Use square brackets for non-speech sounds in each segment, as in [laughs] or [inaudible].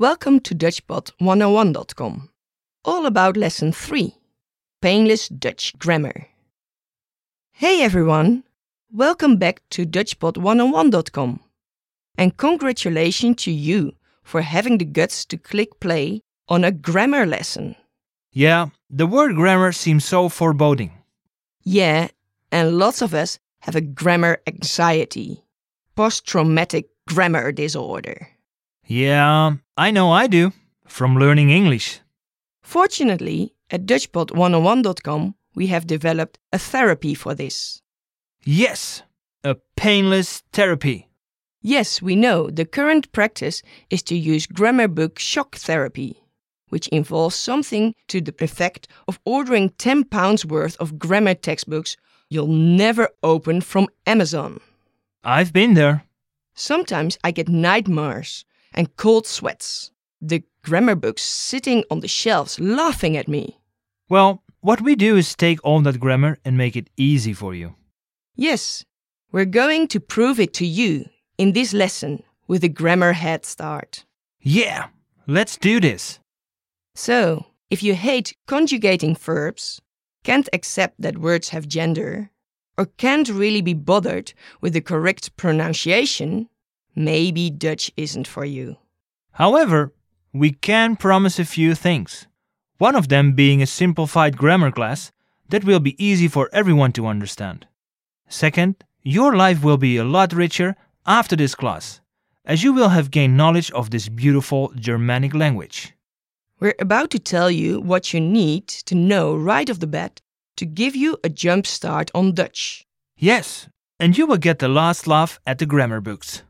Welcome to DutchPod101.com. All about lesson 3 Painless Dutch Grammar. Hey everyone, welcome back to DutchPod101.com. And congratulations to you for having the guts to click play on a grammar lesson. Yeah, the word grammar seems so foreboding. Yeah, and lots of us have a grammar anxiety, post traumatic grammar disorder. Yeah, I know I do, from learning English. Fortunately, at DutchPod101.com, we have developed a therapy for this. Yes, a painless therapy. Yes, we know the current practice is to use grammar book shock therapy, which involves something to the effect of ordering 10 pounds worth of grammar textbooks you'll never open from Amazon. I've been there. Sometimes I get nightmares and cold sweats. The grammar books sitting on the shelves laughing at me. Well, what we do is take all that grammar and make it easy for you. Yes, we're going to prove it to you in this lesson with a grammar head start. Yeah, let's do this. So, if you hate conjugating verbs, can't accept that words have gender, or can't really be bothered with the correct pronunciation, maybe Dutch isn't for you. However, we can promise a few things. One of them being a simplified grammar class that will be easy for everyone to understand. Second, your life will be a lot richer after this class, as you will have gained knowledge of this beautiful Germanic language. We're about to tell you what you need to know right off the bat to give you a jump start on Dutch. Yes, and you will get the last laugh at the grammar books.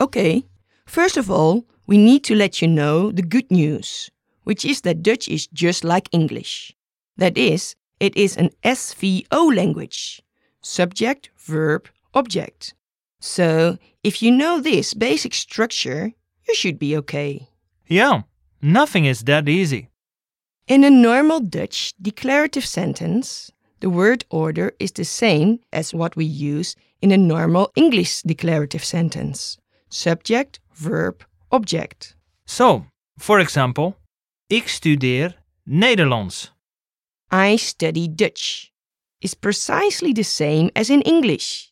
Okay, first of all, we need to let you know the good news, which is that Dutch is just like English. That is, it is an SVO language subject, verb, object. So, if you know this basic structure, you should be okay. Yeah, nothing is that easy. In a normal Dutch declarative sentence, the word order is the same as what we use in a normal English declarative sentence subject, verb, object. So, for example, ik studeer Nederlands. I study Dutch is precisely the same as in English.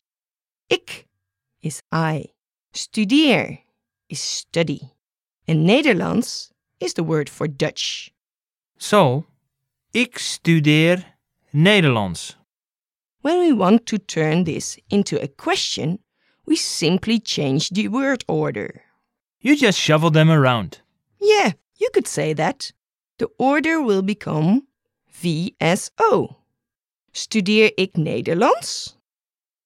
Ik is I. Studeer is study. And Nederlands is the word for Dutch. So, ik studeer Nederlands. When we want to turn this into a question, we simply change the word order. You just shuffle them around. Yeah, you could say that. The order will become VSO. Studeer ik Nederlands?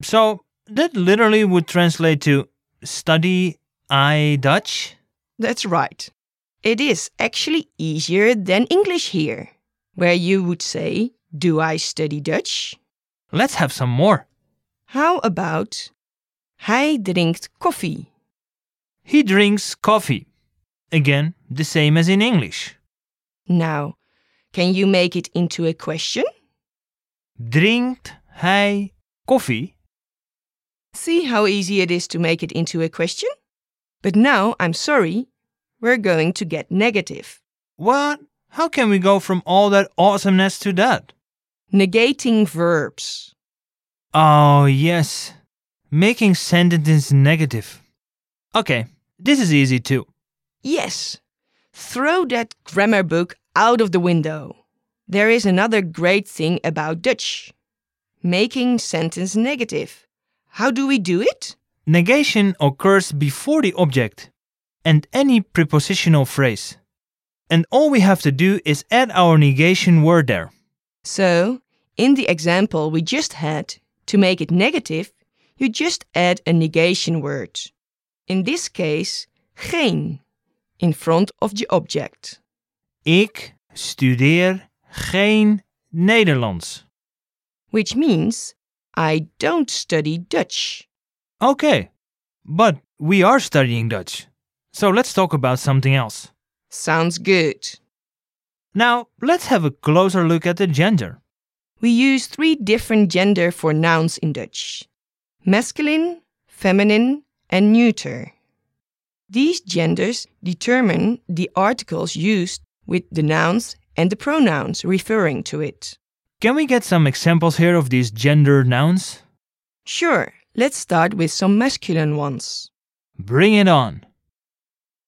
So, that literally would translate to study I Dutch? That's right. It is actually easier than English here, where you would say, Do I study Dutch? Let's have some more. How about Hij drinkt koffie? He drinks coffee. Again, the same as in English. Now, can you make it into a question? Drinkt hij koffie? See how easy it is to make it into a question? But now, I'm sorry, we're going to get negative. What? How can we go from all that awesomeness to that? Negating verbs. Oh, yes. Making sentences negative. Okay, this is easy too. Yes. Throw that grammar book out of the window. There is another great thing about Dutch making sentence negative. How do we do it? Negation occurs before the object and any prepositional phrase. And all we have to do is add our negation word there. So, in the example we just had, to make it negative, you just add a negation word. In this case, geen, in front of the object. Ik studeer geen Nederlands. Which means, I don't study Dutch. Okay, but we are studying Dutch. So let's talk about something else. Sounds good. Now, let's have a closer look at the gender. We use three different gender for nouns in Dutch masculine, feminine, and neuter. These genders determine the articles used with the nouns and the pronouns referring to it. Can we get some examples here of these gender nouns? Sure, let's start with some masculine ones. Bring it on.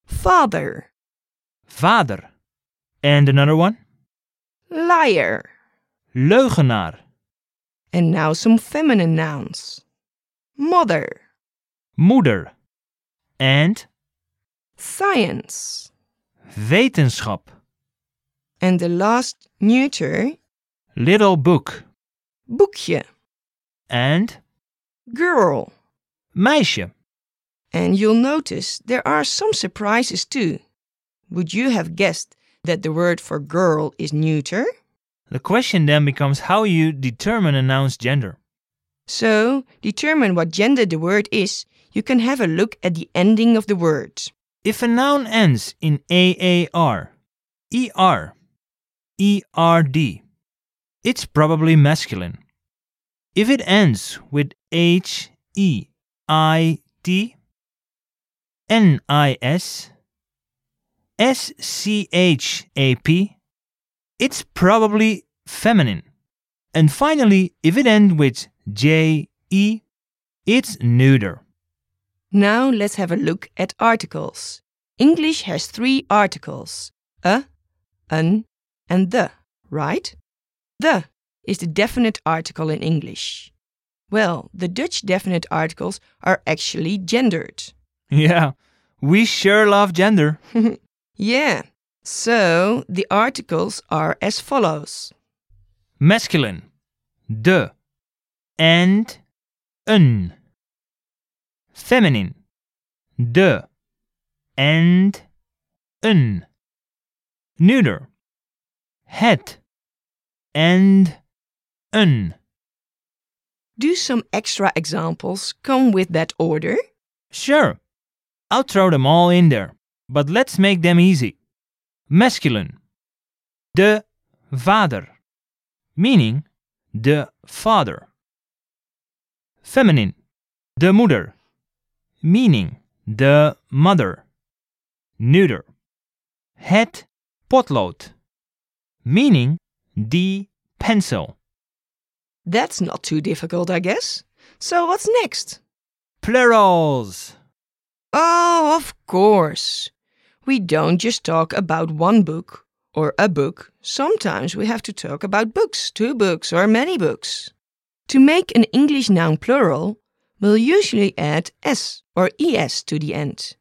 Father, Vader. And another one? liar, Leugenaar. and now some feminine nouns. Mother, Moeder. And science, wetenschap. and the last neuter, Little book. boekje, And girl. meisje. And you'll notice there are some surprises too. Would you have guessed that the word for girl is neuter? The question then becomes how you determine a noun's gender. So, determine what gender the word is, you can have a look at the ending of the word. If a noun ends in AAR, ER, ERD, it's probably masculine. If it ends with H, E, I, T, N, I, S, S, C, H, A, P, it's probably feminine. And finally, if it ends with J, E, it's neuter. Now let's have a look at articles. English has three articles a, an, and the, right? The is the definite article in English. Well, the Dutch definite articles are actually gendered. [laughs] Yeah, we sure love gender. [laughs] Yeah, so the articles are as follows masculine, de, and een. Feminine, de, and een. Neuter, het, and een. Do some extra examples come with that order? Sure, I'll throw them all in there, but let's make them easy. Masculine, de vader, meaning the father. Feminine, the moeder, meaning the mother. Neuter, het potlood, meaning the pencil. That's not too difficult, I guess. So what's next? Plurals. Oh, of course. We don't just talk about one book or a book. Sometimes we have to talk about books, two books, or many books. To make an English noun plural, we'll usually add s or es to the end.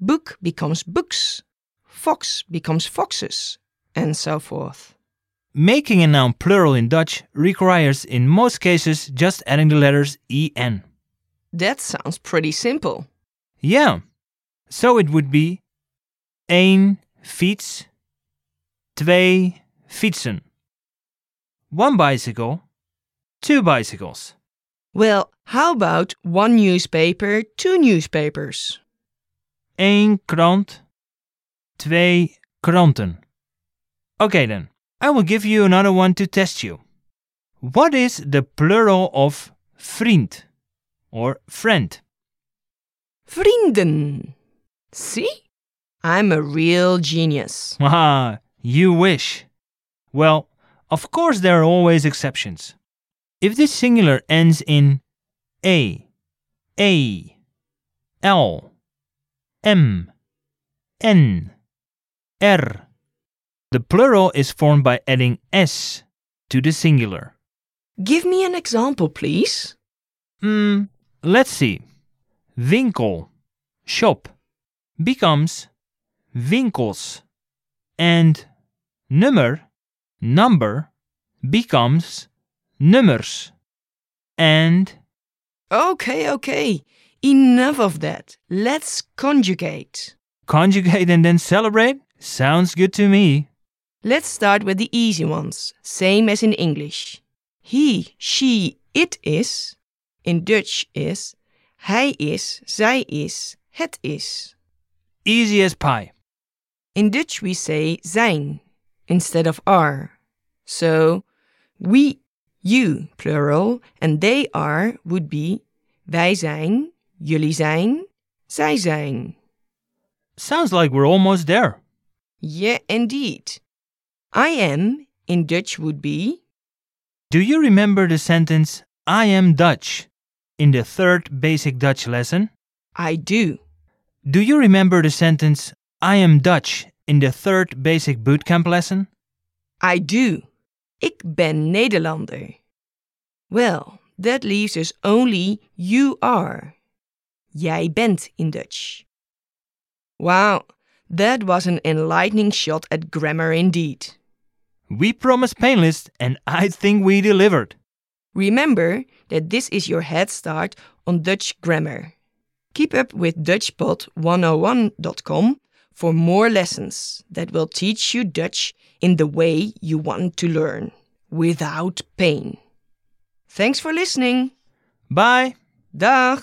Book becomes books, fox becomes foxes, and so forth. Making a noun plural in Dutch requires, in most cases, just adding the letters en. That sounds pretty simple. Yeah. So it would be één fiets, twee fietsen. One bicycle, two bicycles. Well, how about one newspaper, two newspapers? Eén krant, twee kranten. Okay then, I will give you another one to test you. What is the plural of vriend or friend? Vrienden. See? I'm a real genius. Ah, you wish. Well, of course there are always exceptions. If the singular ends in a, a, l, m, n, r, the plural is formed by adding s to the singular. Give me an example, please. Hmm, let's see. Winkel, shop, becomes winkels. And nummer, number, becomes nummers. And Okay, okay. Enough of that. Let's conjugate. conjugate and then celebrate? Sounds good to me. Let's start with the easy ones, same as in English. He, she, it is, in Dutch is, hij is, zij is, het is. Easy as pie. In Dutch we say zijn instead of are. So we, you, plural, and they are would be wij zijn, jullie zijn, zij zijn. Sounds like we're almost there. Yeah, indeed. I am in Dutch would be Do you remember the sentence I am Dutch in the third basic Dutch lesson? I do. Do you remember the sentence I am Dutch in the third basic bootcamp lesson? I do. Ik ben Nederlander. Well, that leaves us only you are. Jij bent in Dutch. Wow, that was an enlightening shot at grammar indeed. We promised painless, and I think we delivered. Remember that this is your head start on Dutch grammar. Keep up with DutchPod101.com for more lessons that will teach you Dutch in the way you want to learn, without pain. Thanks for listening. Bye. Dag!